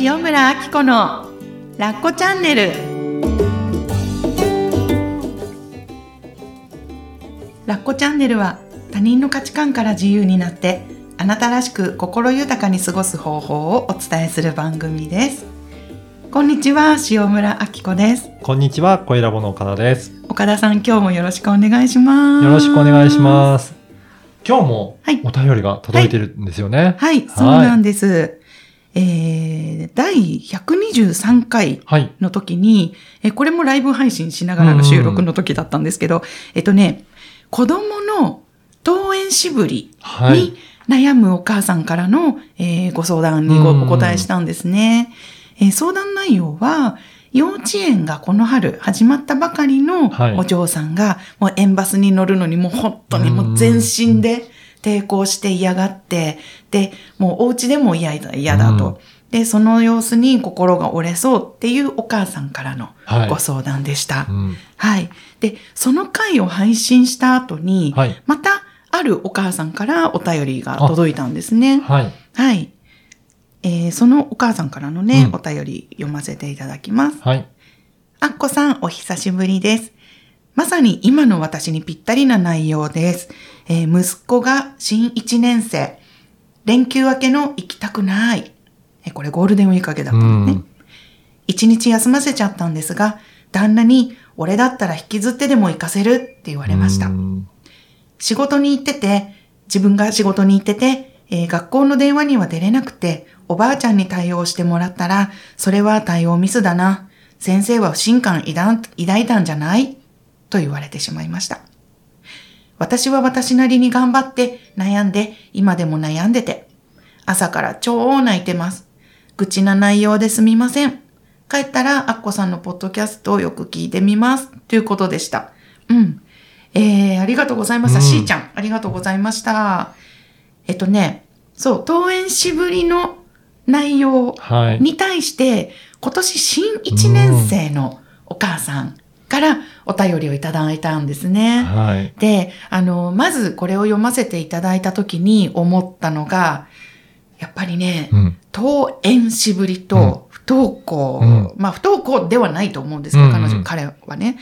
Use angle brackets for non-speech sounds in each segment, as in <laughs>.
塩村あき子のラッコチャンネルラッコチャンネルは他人の価値観から自由になってあなたらしく心豊かに過ごす方法をお伝えする番組ですこんにちは塩村あき子ですこんにちは、小ラボの岡田です。岡田さん今日もよろしくお願いしますよろしくお願いします。今日もはいお便りが届いてるんですよね。はい、そうなんです。えー、第123回はい。の時に、えこれもライブ配信しながらの収録の時だったんですけど、えっとね、子供の登園しぶりはいに。悩むお母さんからの、えーご相談にお答えしたんですね。えー相談内容は、幼稚園がこの春始まったばかりのはいお嬢さんが、もう園バスに乗るのにもう本当にもう全身で抵抗して嫌がって、で、もうお家でも嫌だ、嫌だと。で、その様子に心が折れそうっていうお母さんからのはいご相談でした。うんはい。で、その回を配信した後に、はい。また、あるお母さんからお便りが届いたんですね。はい。はい。えーそのお母さんからのね、うんお便り読ませていただきます。はい。あっこさん、お久しぶりです。まさに今の私にぴったりな内容です。えー息子が新1年生。連休明けの行きたくない。えーこれゴールデンウィーク明けだったのねうん。一日休ませちゃったんですが、旦那に、俺だったら引きずってでも行かせるって言われましたう。ん仕事に行ってて、自分が仕事に行ってて、えー学校の電話には出れなくて、おばあちゃんに対応してもらったら、それは対応ミスだな。先生は不信感抱抱いたんじゃない？と言われてしまいました。私は私なりに頑張って悩んで、今でも悩んでて、朝から超泣いてます。愚痴な内容ですみません。帰ったら、アッコさんのポッドキャストをよく聞いてみます。ということでした。うん。えー、ありがとうございました。うんしーちゃん、ありがとうございました。えっとね、そう、登園しぶりの内容はい。に対して、今年新1年生のお母さんからお便りをいただいたんですね。はい。で、あの、まずこれを読ませていただいたときに思ったのが、やっぱりね、うん。登園しぶりと不登校、うんまあ不登校ではないと思うんですけど、うんうん彼女、彼はね。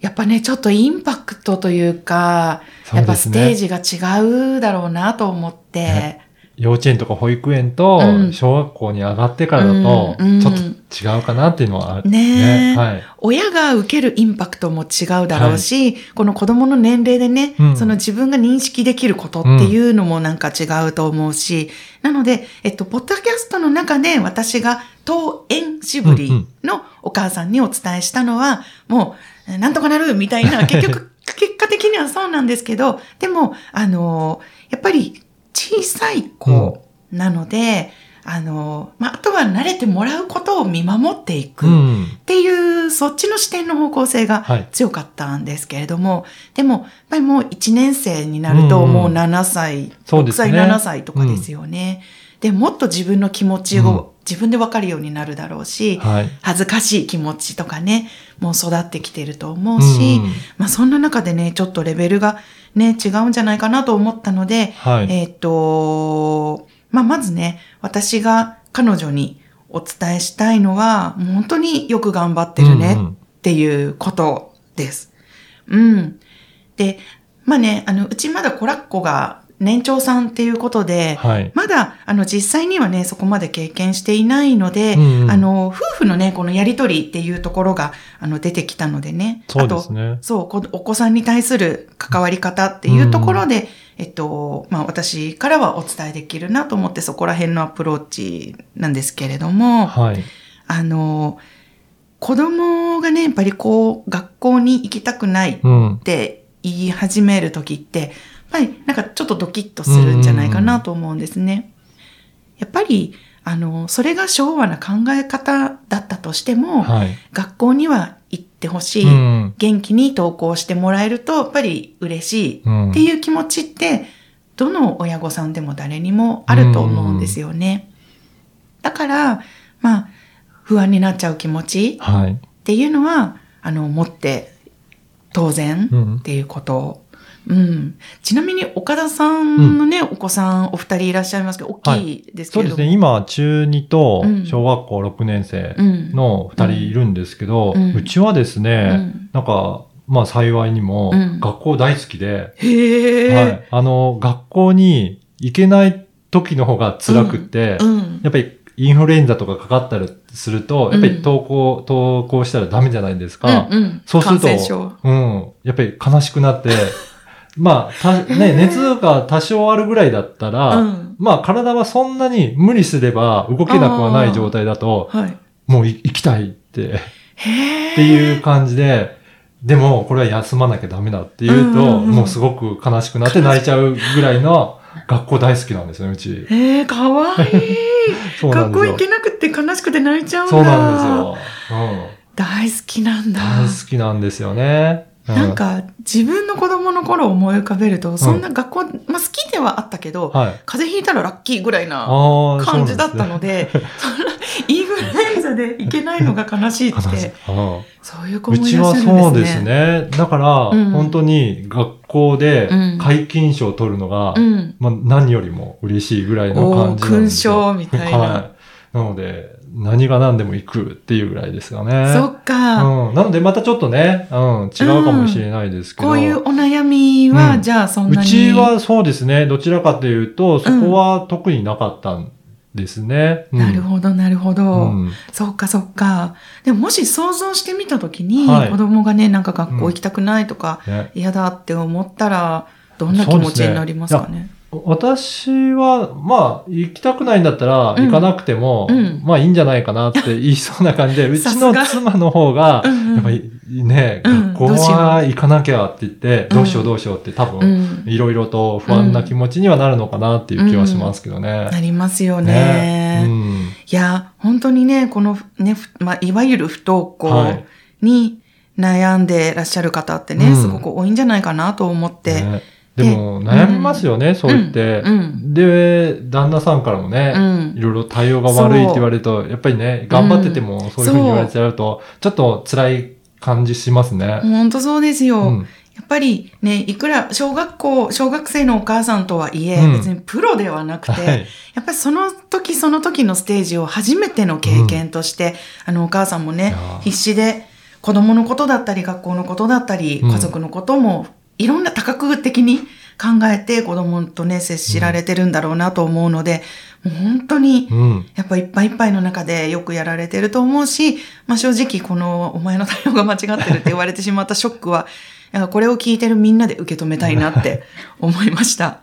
やっぱね、ちょっとインパクトというか、やっぱステージが違うだろうなと思って、ね幼稚園とか保育園とうん。小学校に上がってからだと、うん。うん。ちょっと違うかなっていうのはある。ね。え。はい。親が受けるインパクトも違うだろうし、この子供の年齢でね、うん。その自分が認識できることっていうのもなんか違うと思うし、なので、えっと、ポッドキャストの中で私が登園しぶりのお母さんにお伝えしたのは、もう、なんとかなるみたいな、結局、<laughs> 結果的にはそうなんですけど、でも、あの、やっぱり小さい子なので、あの、まあ、あとは慣れてもらうことを見守っていく。うん。っていう、そっちの視点の方向性がはい強かったんですけれども、でも、やっぱりもう1年生になると、うんもう7歳、6そうですね歳、7歳とかですよね。で、もっと自分の気持ちを自分で分かるようになるだろうし、はい。恥ずかしい気持ちとかね、もう育ってきてると思うし、うんまあそんな中でね、ちょっとレベルがね、違うんじゃないかなと思ったので、はい。えっ、と、まあ、まずね、私が彼女にお伝えしたいのは、もう本当によく頑張ってるねうんうんっていうことです。うん。で、まあね、あの、うちまだコラッコが年長さんっていうことで、はい。まだ、あの、実際にはね、そこまで経験していないので、うんうんあの、夫婦のね、このやりとりっていうところが、あの、出てきたのでね。そうですねあとそう、こお子さんに対する関わり方っていうところで、えっと、まあ、私からはお伝えできるなと思って、そこら辺のアプローチなんですけれども、はい。あの、子供がね、やっぱりこう、学校に行きたくないうんっ。て言い始めるときって、ぱりなんかちょっとドキッとするんじゃないかなと思うんですね。やっぱり、あの、それが昭和な考え方だったとしても、はい。学校には行ってほしい、うん。元気に登校してもらえると、やっぱり嬉しいうんっていう気持ちって、どの親御さんでも誰にもあると思うんですよね。だから、まあ、不安になっちゃう気持ちはい。っていうのは、あの、持って当然うんっていうことうん。ちなみに岡田さんのね、お子さんお二人いらっしゃいますけど、大きいですけれども。そうですね。今、中2とうん小学校6年生うん。の2人いるんですけど、ううんちはですうね、んなんか、まあ幸いにもうん学校大好きで。はい。あの、学校に行けない時の方が辛くって、うん。やっぱりインフルエンザとかかかったりすると、やっぱり登校、登校したらダメじゃないですか。うんうんそうすると、うん。やっぱり悲しくなって、まあ、た、ね、<laughs> 熱が多少あるぐらいだったら、うん。まあ体はそんなに無理すれば動けなくはない状態だと、はい。もうい行きたいって。っていう感じで、でもこれは休まなきゃダメだっていうと、うんうんうんもうすごく悲しくなって泣いちゃうぐらいの学校大好きなんですね、うち。へえ、かわいい。<laughs> 学校行けなくて悲しくて泣いちゃうんだ。そうなんですよ。うん。大好きなんだ。大好きなんですよね。うなん、か、自分の子供の頃を思い浮かべると、そんな学校、まあ好きではあったけど、はい。風邪ひいたらラッキーぐらいな感じだったのでで、そんなインフルエンザで行けないのが悲しいっすね。て、うんそういう子もいうちはらっしゃるんですね。そうですね。だから、うん本当に学校でうん皆勤賞を取るのが、うん。まあ、何よりも嬉しいぐらいの感じなんですよ。勲章みたいな。はい。なので、何が何でも行くっていうぐらいですかね。そっか、うん。なのでまたちょっとね、うん、違うかもしれないですけど。こういうお悩みは、うんじゃあそんなに。うちはそうですね、どちらかというと、そこは特になかったんですね。うんなるほど、なるほど。うんそっかそっか。でももし想像してみたときに、はい子供がね、なんか学校行きたくないとか、ね嫌だって思ったら、どんな気持ちになりますかね。私は、まあ、行きたくないんだったら、うん。行かなくても、うん。まあいいんじゃないかなって言いそうな感じで、<laughs> うちの妻の方が、やっぱりね、うん。学校は行かなきゃって言って、うん。どうしようどうしようって多う分、ん。いろいろと不安な気持ちにはなるのかなっていう気はしますけどね。なりますよね。ね。うん。いや、本当にね、このね、ふまあ、いわゆる不登校はい。に悩んでらっしゃる方ってね、うん。すごく多いんじゃないかなと思って。ねでも、悩みますよね、そう言って。うん。で、旦那さんからもね、うん。いろいろ対応が悪いって言われると、やっぱりね、頑張っててもそういうふうに言われちゃうと、ちょっと辛い感じしますね。本当そうですよ。うん。やっぱりね、いくら小学校、小学生のお母さんとはいえ、うん。別にプロではなくて、はい。やっぱりその時その時のステージを初めての経験として、あのお母さんもね必死で子供のことだったり、学校のことだったり、うん。家族のことも、いろんな多角的に考えて子供とね、接しられてるんだろうなと思うので、もう本当に、うん。やっぱいっぱいいっぱいの中でよくやられてると思うし、まあ正直このお前の対応が間違ってるって言われてしまった <laughs> ショックは、いやこれを聞いてるみんなで受け止めたいなって <laughs> 思いました。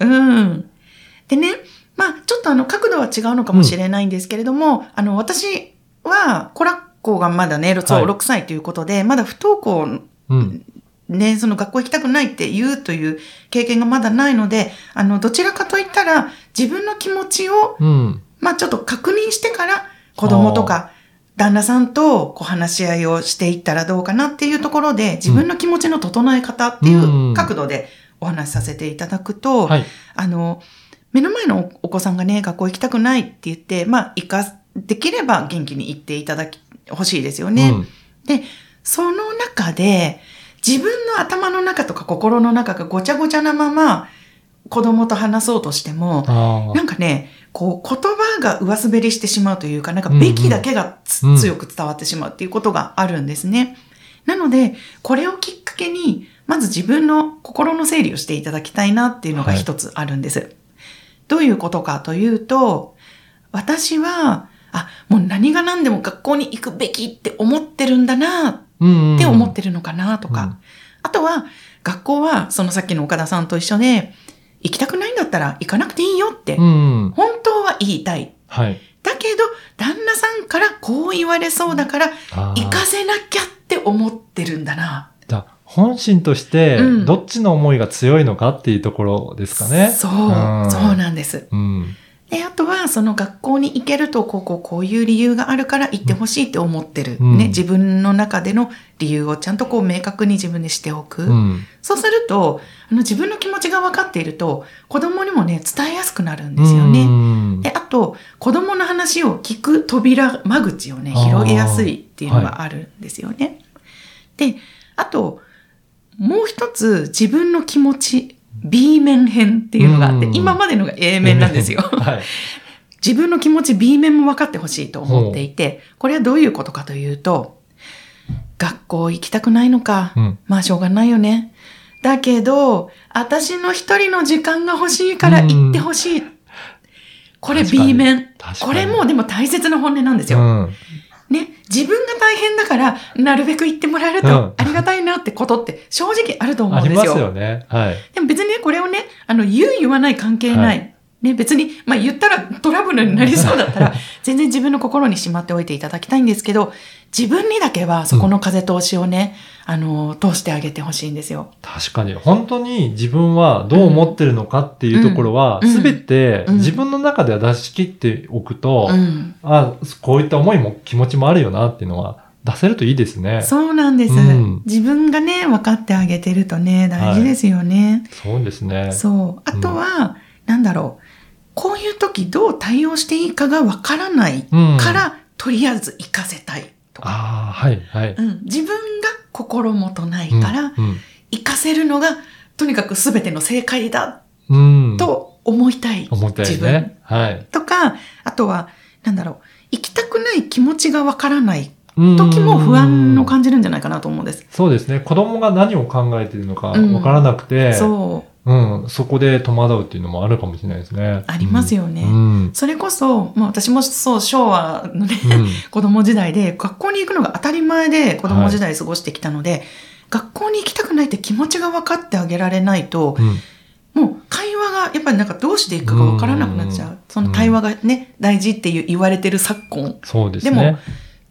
うん。でね、まあちょっとあの角度は違うのかもしれないんですけれども、あの私はコラッコがまだね、そうはい6歳ということで、まだ不登校うん。ね、その学校行きたくないって言うという経験がまだないので、あの、どちらかといったら自分の気持ちをうん。まあちょっと確認してから子供とか旦那さんとこう話し合いをしていったらどうかなっていうところで自分の気持ちの整え方っていう角度でお話しさせていただくと、はい。あの、目の前のお子さんがね、学校行きたくないって言って、まあ、行か、できれば元気に行っていただき、欲しいですよね。うんで、その中で、自分の頭の中とか心の中がごちゃごちゃなまま、子供と話そうとしても、あなんかね、こう言葉が上滑りしてしまうというか、なんかうんうんべきだけがつ、うん強く伝わってしまうっていうことがあるんですね。なので、これをきっかけに、まず自分の心の整理をしていただきたいなっていうのが一つあるんです。どういうことかというと、私は、あ、もう何が何でも学校に行くべきって思ってるんだなっうん。て思ってるのかなとか、うんあとは、学校は、そのさっきの岡田さんと一緒で、行きたくないんだったら行かなくていいよって、うん。本当は言いたい。はい。だけど、旦那さんからこう言われそうだから、行かせなきゃって思ってるんだな。だ本心としてうん、どっちの思いが強いのかっていうところですかね。そう、うんそうなんです。うん。で、あとは、その学校に行けると、こう、こう、こういう理由があるから行ってほしいって思ってる。うんね、自分の中での理由をちゃんとこう、明確に自分でしておく。うん。そうすると、あの、自分の気持ちが分かっていると、子供にもね、伝えやすくなるんですよね。うんで、あと、子供の話を聞く扉、間口をね、広げやすいっていうのがあるんですよね。で、あと、もう一つ自分の気持ち、B 面編っていうのがあって、うん今までのが A 面なんですよ。<laughs> はい。自分の気持ち B 面も分かってほしいと思っていて、これはどういうことかというと、学校行きたくないのか。うん。まあしょうがないよね。だけど、私の一人の時間が欲しいから行ってほしい。これ B 面。これもでも大切な本音なんですよ。うん。ね、自分が大変だから、なるべく言ってもらえるうんとありがたいなってことって正直あると思ありますうんですよ。よね。はい。でも別にね、これをね、あの、言う言わない関係ない。はね、別に、まあ言ったらトラブルになりそうだったら、<laughs> 全然自分の心にしまっておいていただきたいんですけど、自分にだけはそこの風通しをね、あの、通してあげてほしいんですよ。確かに、本当に自分はどう思ってるのかっていうところは、うんすべてうん自分の中では出し切っておくと、うん。あこういった思いも気持ちもあるよなっていうのは出せるといいですね。そうなんです。うん自分がね、分かってあげてるとね、大事ですよね。そうですね。そう。あとは、なんだろう。こういう時どう対応していいかが分からないうんから、とりあえず行かせたいとか。ああ、はい、はい。うん、自分が心もとないから、うん、行かせるのが、とにかく全ての正解だうん。うん、と思いたい。自分ね。はい。とか、あとは、なんだろう、行きたくない気持ちがわからないうん時も不安を感じるんじゃないかなと思うんです。そうですね。子供が何を考えているのかうんわからなくて、そう、うん、そこで戸惑うっていうのもあるかもしれないですね。ありますよねうん。それこそ、まあ私もそう、昭和のね、うん子供時代で、学校に行くのが当たり前で子供時代過ごしてきたので、学校に行きたくないって気持ちが分かってあげられないと、うんもう会話がやっぱりなんかどうしていくかが分からなくなっちゃう。その対話がね、大事っていう言われてる昨今そうですね。でも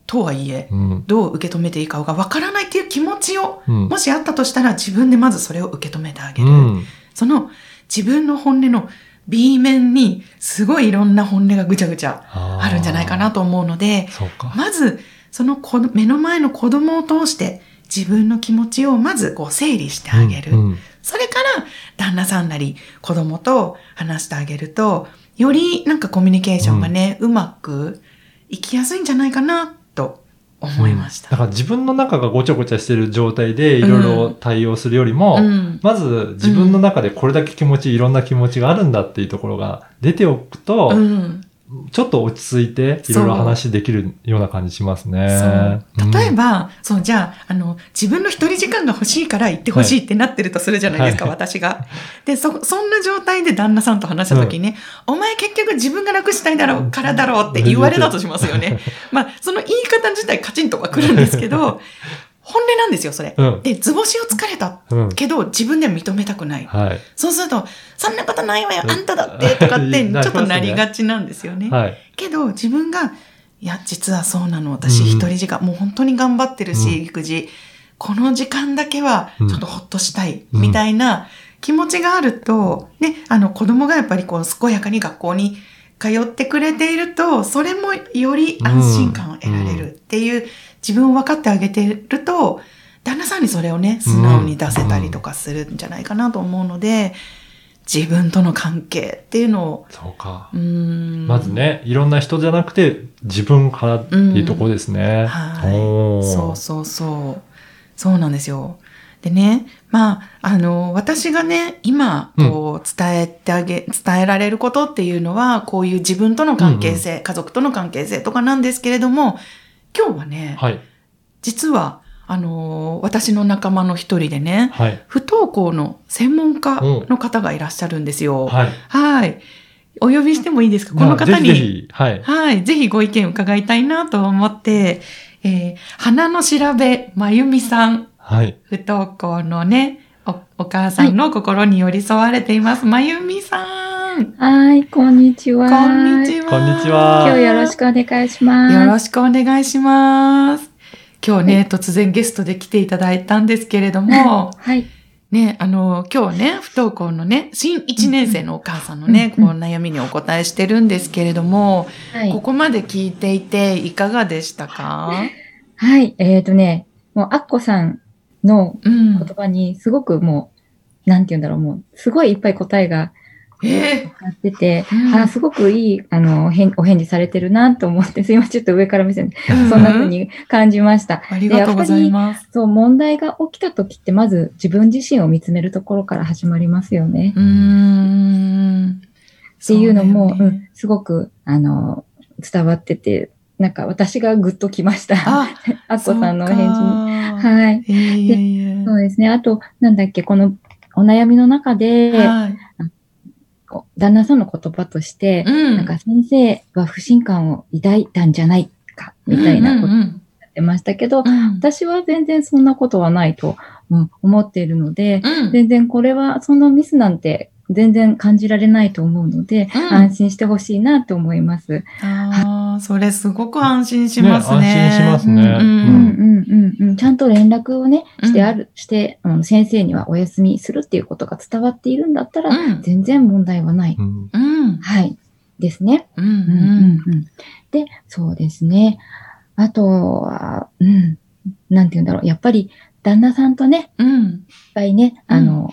とはいえ、うん、どう受け止めていいかが分からないっていう気持ちを、うん。もしあったとしたら自分でまずそれを受け止めてあげる。うん。その自分の本音の B 面にすごいいろんな本音がぐちゃぐちゃあるんじゃないかなと思うので。まずその子目の前の子供を通して自分の気持ちをまずこう整理してあげる。うんうんそれから旦那さんなり子供と話してあげると、よりなんかコミュニケーションがね、うまくいきやすいんじゃないかなと思いました。だから自分の中がごちゃごちゃしてる状態でいろいろ対応するよりも、うん。まず自分の中でこれだけ気持ち、いろんな気持ちがあるんだっていうところが出ておくと、うんちょっと落ち着いていろいろ話できるような感じしますね。例えば、ば、そう、じゃあ、あの、自分の一人時間が欲しいから行ってほしいってなってるとするじゃないですか、はい私が。で、そ、そんな状態で旦那さんと話した時にね、お前結局自分が楽したいだろうからだろうって言われたとしますよね。<laughs> まあ、その言い方自体カチンとはくるんですけど、本音なんですよ、それ。うん。で、図星を疲れたうん。けど、自分では認めたくない。はい。そうすると、そんなことないわよ、あんただって、とかって、<laughs> ちょっとなりがちなんですよね。はい。けど自分が、いや、実はそうなの。私うん一人時間、もう本当に頑張ってるし、うん育児。この時間だけはうんちょっとほっとしたい、うんみたいな気持ちがあると、ね、あの子供がやっぱりこう健やかに学校に通ってくれていると、それもより安心感を得られるっていう、自分を分かってあげてると、旦那さんにそれをね、素直に出せたりとかするんじゃないかなと思うので、自分との関係っていうのを、そうか。うーんまずね、いろんな人じゃなくて自分からっていうところですね。はい。おーそうそうそう。そうなんですよ。でね、まあ、あの、私がね、今、こう、伝えてあげ、伝えられることっていうのは、こういう自分との関係性、家族との関係性とかなんですけれども、今日はね、はい。実は、あの、私の仲間の一人でね、はい。不登校の専門家の方がいらっしゃるんですよ。はい。はい。お呼びしてもいいですか？この方まあに。ぜひぜひ、はい。はい。ぜひご意見伺いたいなと思って、えー花の調べ、まゆみさん、はい。不登校のね、お、お母さんの心に寄り添われています。まゆみさん。はい、こんにちは。こんにちは。こんにちは今日よろしくお願いします。よろしくお願いします。今日ね、突然ゲストで来ていただいたんですけれども、<laughs> はい。ね、あの、今日ね、不登校のね、新1年生のお母さんのね、うんこう悩みにお答えしてるんですけれども、はい。ここまで聞いていていかがでしたか？はい。えっ、とね、もう、アッコさんのうん言。葉に、すごくもう、なんて言うんだろう、もう、すごいいっぱい答えがえやってて、うんあすごくいい、あの、返お返事されてるなと思って、すいません、ちょっと上から目線で、ーそんな風に感じました。ありがとうございます。そう、問題が起きた時って、まず自分自身を見つめるところから始まりますよね。うーん。っていうのも、そうねうん、すごく、あの、伝わってて、なんか私がグッときました。あ、アッコさんのお返事に。事はい。えいえいえ。そうですね。あと、なんだっけ、このお悩みの中で、はい。こう旦那さんの言葉として、うん。なんか先生は不信感を抱いたんじゃないか、みたいなことを言うん。うんってましたけど、うん。私は全然そんなことはないと、うん思っているので、うん。全然これは、そのミスなんて全然感じられないと思うので、うん安心してほしいなと思います。ああ、それすごく安心しますね。ね安心しますね。うんうんうんうんうん。ちゃんと連絡をね、してある、して、うん、先生にはお休みするっていうことが伝わっているんだったら、うん。全然問題はない。うんうん。はい。ですね。うん。うんうんうん。で、そうですね。あとは、うん。なんて言うんだろう。やっぱり、旦那さんとね、うん。いっぱいね、あの、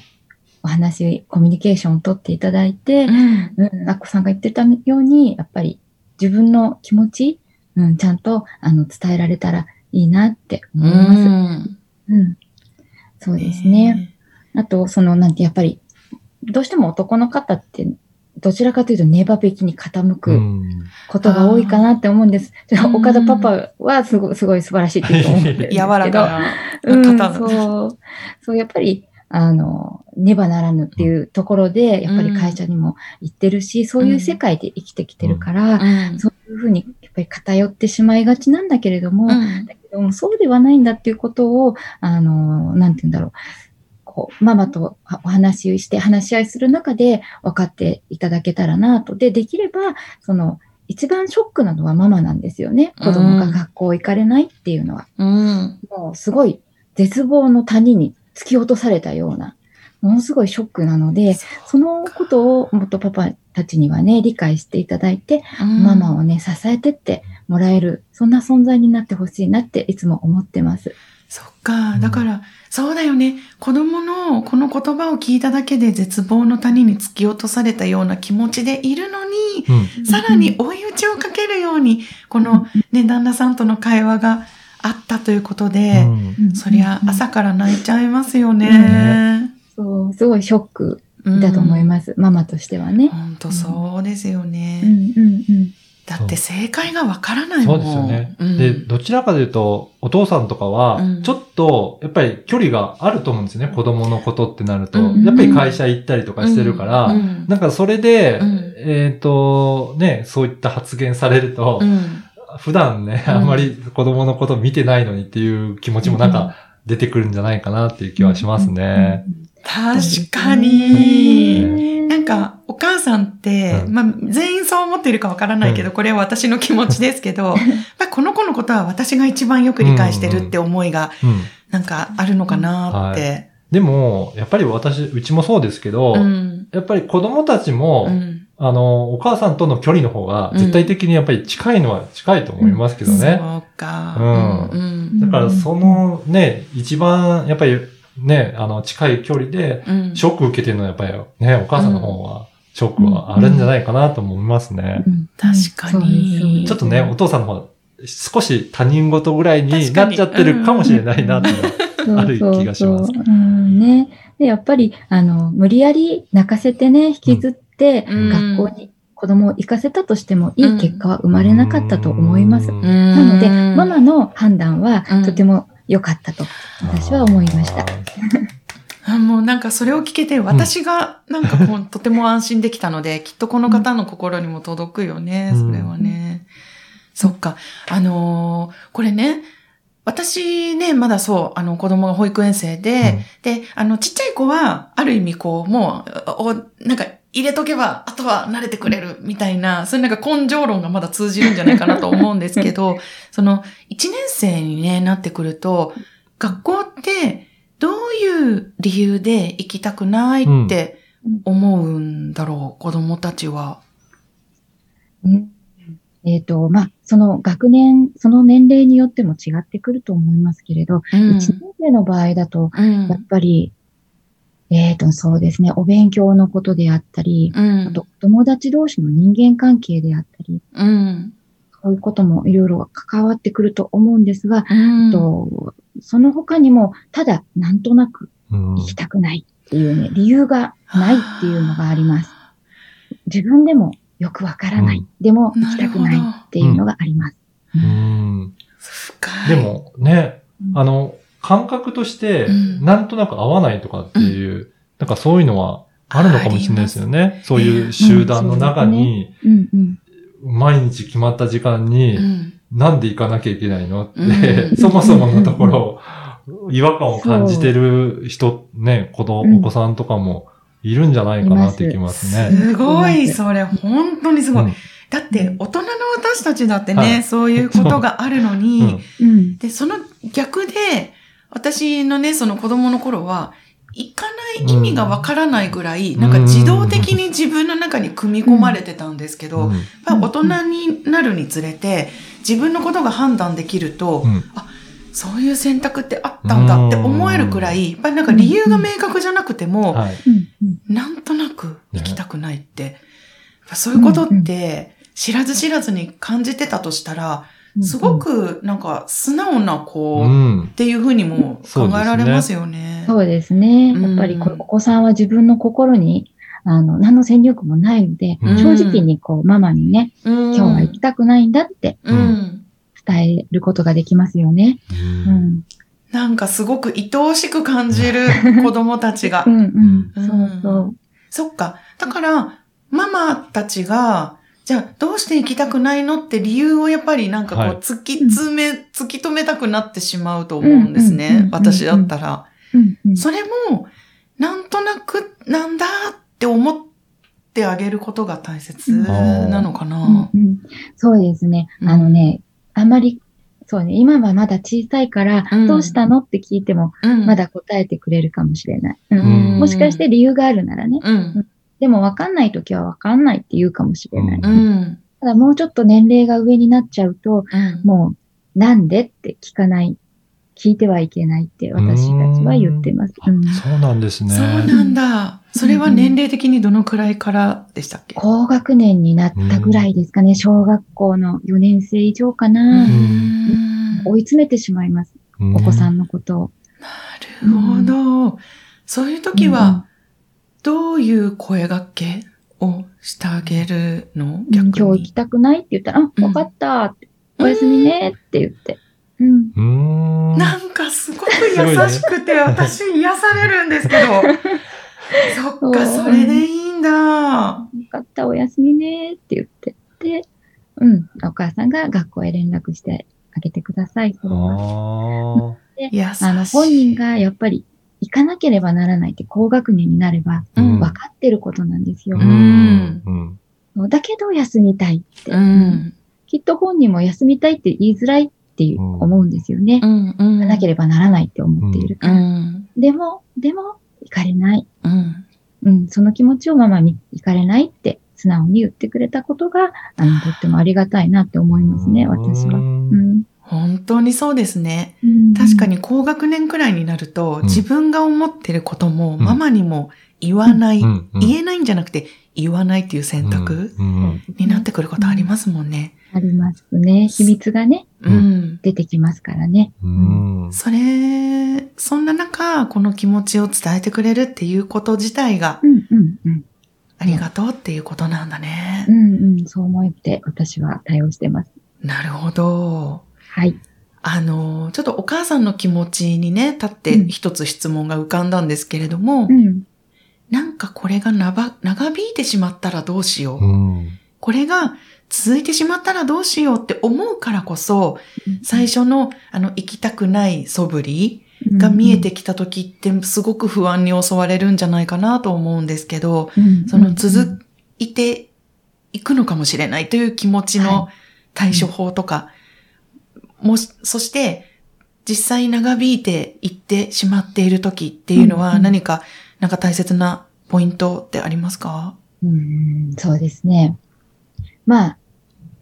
お話、コミュニケーションを取っていただいて、うん。うん、アッコさんが言ってたように、やっぱり自分の気持ち、うん、ちゃんと、あの、伝えられたらいいなって思います。うん。うん。そうですね。あと、その、なんて、やっぱり、どうしても男の方って、どちらかというと、ネバべきに傾うくんことが多いかなって思うんです。ー岡田パパはすごい、すごい素晴らしいって思ってるんですけど。<laughs> 柔らかうん、な方そう。そう、やっぱり、あの、ねばならぬっていうところで、やっぱり会社にも行ってるし、そういう世界で生きてきてるから、うん。そういうふうに、やっぱり偏ってしまいがちなんだけれども、うんだけどもそうではないんだっていうことを、あの、なんて言うんだろう。こう、ママとお話しして、話し合いする中で分かっていただけたらなと。で、できれば、その、一番ショックなのはママなんですよね。子供が学校行かれないっていうのは。うん。もうすごい絶望の谷に突き落とされたような、ものすごいショックなので、そのことをもっとパパたちにはね、理解していただいて、ママをね、支えてってもらえる、そんな存在になってほしいなっていつも思ってます。そっか。だから、そうだよね。子供のこの言葉を聞いただけで絶望の谷に突き落とされたような気持ちでいるのに、うんさらに追い打ちをかけるように、このね、旦那さんとの会話があったということで、うんそりゃ朝から泣いちゃいますよね。ねそう、すごいショックうんだと思います。ママとしてはね。本当そうですよね。うんうんうん。だって正解がわからないもん。そうですよね。うんで、どちらかというと、お父さんとかはうん、ちょっと、やっぱり距離があると思うんですよね。子供のことってなると。うんやっぱり会社行ったりとかしてるから、うんなんかそれで、うんえっ、と、ね、そういった発言されると、うん普段ね、うんあんまり子供のこと見てないのにっていう気持ちもなんか出てくるんじゃないかなっていう気はしますね。確かうに。んなんか、お母さんって、うんまあ、全員そう思っているかわからないけど、うんこれは私の気持ちですけど、<laughs> まあ、この子のことは私が一番よく理解してるって思いが、うん。なんかあるのかなって。でも、やっぱり私、うちもそうですけど、うん。やっぱり子供たちも、うん。あの、お母さんとの距離の方が絶対的にやっぱり近いのは近いと思いますけどね。そうか。うん。うん。だからそのね、一番やっぱりね、あの、近い距離で、うん。ショック受けてるのはやっぱりね、お母さんの方は、ショックはあるんじゃないかなと思いますね。うん。確かに。ちょっとね、お父さんの方は少し他人事ぐらいになっちゃってるかもしれないなっていうのは <laughs> ある気がします。そうそうそう。うん。ね。で、やっぱり、あの、無理やり泣かせてね、引きずって、うん学校に子供を行かせたとしても、いい結果は生まれなかったと思います。うんななので、ママの判断はうんとても良かったと、私は思いました。あもうなんかそれを聞けて、私がなんかこう、<laughs> とても安心できたので、きっとこの方の心にも届くよね、うんそれはね。そっか。あのーこれね、私ね、まだそう、あの子供が保育園生で、で、あのちっちゃい子は、ある意味こう、もう、お、なんか入れとけば、あとは慣れてくれるみたいな、そういうなんか根性論がまだ通じるんじゃないかなと思うんですけど、<laughs> その、一年生にね、なってくると、学校って、どういう理由で行きたくないって思うんだろう、子供たちは？うんえっ、と、まあ、その学年、その年齢によっても違ってくると思いますけれど、うん。1年生の場合だと、うん。やっぱり、えっ、と、そうですね。お勉強のことであったり、うん。あと、友達同士の人間関係であったり、うん。そういうこともいろいろ関わってくると思うんですが、うん。とその他にも、ただ、なんとなくうん行きたくないっていうね、理由がないっていうのがあります。自分でもよくわからない。うんでも、行きたくないっていうのがあります。うん。で、もね、うんあの、感覚としてう、んなんとなく合わないとかっていう、なんかそういうのはあるのかもしれないですよね。そういう集団の中に、うんうん。毎日決まった時間にう、ん。なんで行かなきゃいけないのって、うん <laughs> そもそものところ、違和感を感じてる人、ね、子供、うんお子さんとかもいるんじゃないかなってきますね。すごい、それ、本当にすごい。うんだって、大人の私たちだってね、はいそういうことがあるのに、うんうん。で、その逆で、私のね、その子供の頃は、行かない意味がわからないぐらい、うん。なんか自動的に自分の中に組み込まれてたんですけど、うん。大人になるにつれて、自分のことが判断できると、うん。そういう選択ってあったんだって思えるくらい、やっぱりなんか理由が明確じゃなくても、はい。なんとなく行きたくないって、そういうことって知らず知らずに感じてたとしたら、すごくなんか素直な子うんっていうふうにも考えられますよね。そうですね。うんやっぱりこお子さんは自分の心に、あの、何の戦力もないので、うん正直にこう、ママにね、うん、今日は行きたくないんだってうん。伝えることができますよね。ううんん。なんかすごく愛おしく感じる <laughs> 子供たちがう。んうん。うんそうそう。そっか。だから、ママたちが、じゃあどうして行きたくないのって理由をやっぱりなんかこうはい。突き詰め、突き止めたくなってしまうと思うんです。ね。私だったら。それも、なんとなくなんだって思ってあげることが大切なのかうん。な。うん。そうですね。うん。あのね、あんまり、そうね、今はまだ小さいから、うん。どうしたのって聞いても、うん。まだ答えてくれるかもしれない。もしかして理由があるならね。うん。でも分かんないときは分かんないって言うかもしれない。うんうん。ただもうちょっと年齢が上になっちゃうと、うん。もう、なんでって聞かない。聞いてはいけないって私たちは言ってます。うんそうなんですね。そうなんだ。それは年齢的にどのくらいからでしたっけ高学年になったぐらいですかね。小学校の4年生以上かうな。ん追い詰めてしまいます。うんお子さんのことを。なるほど。そういう時は、どういう声掛けをしてあげるの？うん、逆に今日行き。たくないって言ったら、あ、わかったって。おやすみねって言って。うん。うーん。なんかすごく優しくて、私癒されるんですけど。<laughs> そっか、それでいいんだ。わかった、おやすみねって言って。で、うん。お母さんが学校へ連絡してあげてください。それはあ優しい。あの、本人がやっぱり行かなければならないって高学年になれば分かってることなんですよう。んうん。だけど休みたいって。うん。きっと本人も休みたいって言いづらいって思うんですよね。行かなければならないって思っているかうら。ん。でも、でも、行かれない。うん。うん、その気持ちをママに行かれないって素直に言ってくれたことが、あの、とってもありがたいなって思いますね、私は。うんうん。本当にそうですね。うん確か。に高学年くらいになると、ん自分が思ってることもんママにも言わない、うんうん言えないんじゃなくて言わないっていう選択うんになってくることありますもんね。ありますね。秘密がね、う。うん出てきますからね。うんそれ、そんな中、この気持ちを伝えてくれるっていうこと自体がうん、うん、うん。ありがとうっていうことなんだねう。ん、うん、そう思って私は対応してます。なるほど。はい。あの、ちょっとお母さんの気持ちにね、立ってうん。一つ質問が浮かんだんですけれども、うん。なんかこれが長長引いてしまったらどうしよう。うん。これが続いてしまったらどうしようって思うからこそ、最初のあの行きたくない素振りが見えてきた時ってすごく不安に襲われるんじゃないかなと思うんですけど、うん、その続いていくのかもしれないという気持ちの対処法とか、もし、そして実際長引いていってしまっている時っていうのうんうんは何か、なんか大切なポイントってありますか？うん、そうですね。まあ、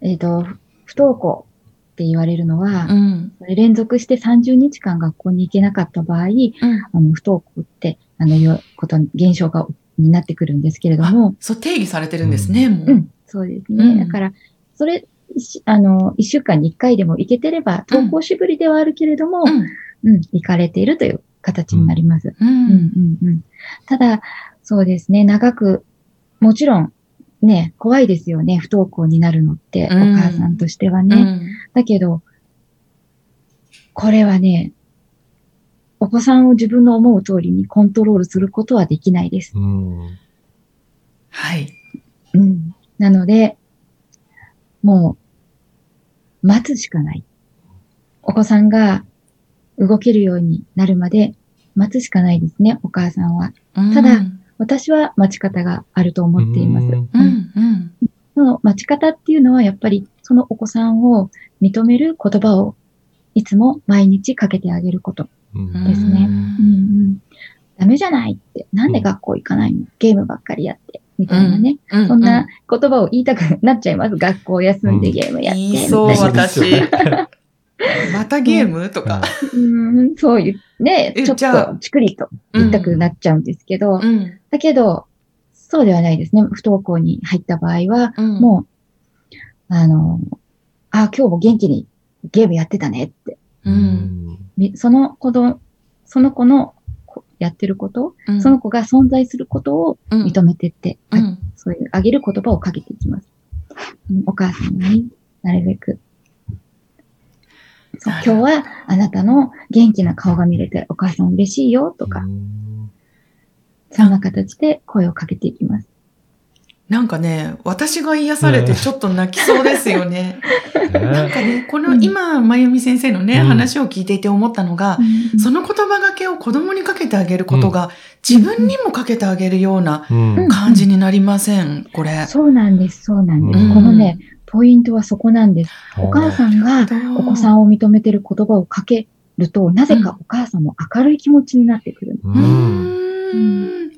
えっ、と、不登校って言われるのは、うん。連続して30日間学校に行けなかった場合、うん。あの不登校ってあの、よ、こと、現象が、になってくるんですけれども、そう定義されてるんですね、もう。うん、そうですね。うんだから、それ、しあの、一週間に一回でも行けてれば、登校しぶりではあるけれども、うん。うん、行かれているという形になります。うん。うん、うん、うん。ただ、そうですね、長く、もちろん、ね、怖いですよね、不登校になるのって、うんお母さんとしてはね。うん。だけど、これはね、お子さんを自分の思う通りにコントロールすることはできないです。うん。はい。うん。なので、もう、待つしかない。お子さんが動けるようになるまで待つしかないですね、お母さんは。ただうん、私は待ち方があると思っています。うんうん。うん。その待ち方っていうのはやっぱりそのお子さんを認める言葉をいつも毎日かけてあげること。うんですねうんうんうん、ダメじゃないって。なんで学校行かないの？ゲームばっかりやって。みたいなね。うん。そんな言葉を言いたくなっちゃいます。学校休んでゲームやって。そう、私。<laughs> またゲーム？とか。うんそういう、ね、ちょっとチクリと言いたくなっちゃうんですけど、うん。だけど、そうではないですね。不登校に入った場合は、うん。もう、あの、あ、今日も元気にゲームやってたねって。その子の、その子のこやってること、うんその子が存在することをうん認めてって、うん。そういうあげる言葉をかけていきます。うんお母さんになるべく。今日はあなたの元気な顔が見れてお母さん嬉しいよとか、うんそんな形で声をかけていきます。なんかね、私が癒されてちょっと泣きそうですよね。<laughs> <laughs> なんねかね、このうん今、まゆみ先生のね、うん話を聞いていて思ったのが、うんその言葉がけを子供にかけてあげることが、自分にもかけてあげるようなうん感じになりません、これ。そうなんです、そうなんです。うんこのね、ポイントはそこなんです。お母さんがお子さん。んを認めてる言葉をかけると、なぜかお母さんも明るい気持ちになってくる。う。うんん。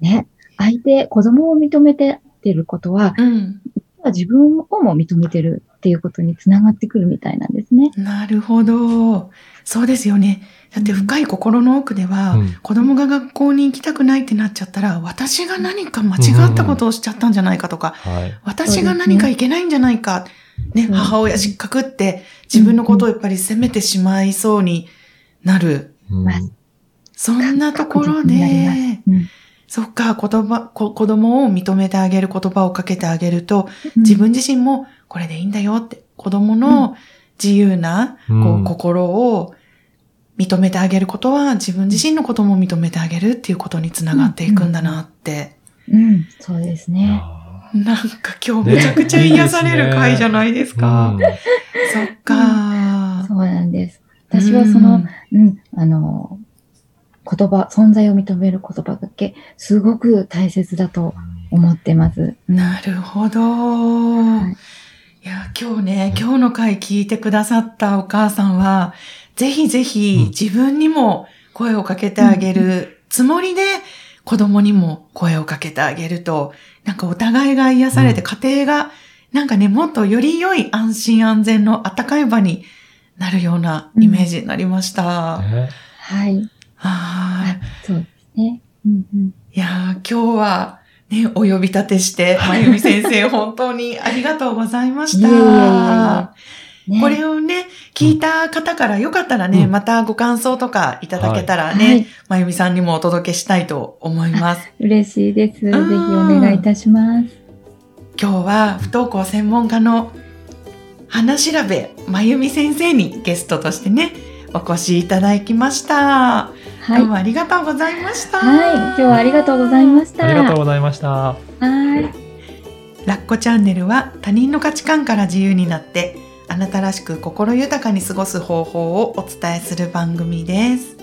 ね。相手、子供を認めてってることは、うん。自分をも認めてるっていうことにつながってくるみたいなんですね。なるほど。そうですよね。だって深い心の奥では、うん子供が学校に行きたくないってなっちゃったら、私が何か間違ったことをしちゃったんじゃないかとか、はい。私が何かいけないんじゃないか、ね、そう母親失格って自分のことをやっぱり責めてしまいそうになる。うんまあそんなところで、うんそっか、言葉、こ子供を認めてあげる言葉をかけてあげると、うん。自分自身もこれでいいんだよって、子供の自由な、うん。こう、心を認めてあげることは、自分自身のことも認めてあげるっていうことにつながっていくんだなって。うん、そうですいね。やなんか今日めちゃくちゃ癒される回じゃないですーか。うん。そっか。そうなんです。私はその、うん。うん、あの、言葉、存在を認める言葉だけ、すごく大切だと思ってます。うんなるほど。いいや、今日ね、今日の回聞いてくださったお母さんは、ぜひぜうんひ自分にも声をかけてあげるつもりで、子供にも声をかけてあげると、なんかお互いが癒されてうん家庭が、なんかね、もっとより良い安心安全の温かい場になるようなイメージになりました。ねはい。はそうですね。うんうん。い。いやー今日は、ね、お呼び立てして、<laughs> まゆみ先生、本当にありがとうございました。ねこれをね、聞いた方からよかったらね、うんまたご感想とかいただけたらね、はいまゆみさんにもお届けしたいと思います。<laughs> 嬉しいです。ぜひんお願いいたします。今日は不登校専門家の花調べまゆみ先生にゲストとしてね、お越しいただきました。はい。どうもありがとうございました。はい。今日はありがとうございました。ありがとうございました。はい。ラッコチャンネルは他人の価値観から自由になってあなたらしく心豊かに過ごす方法をお伝えする番組です。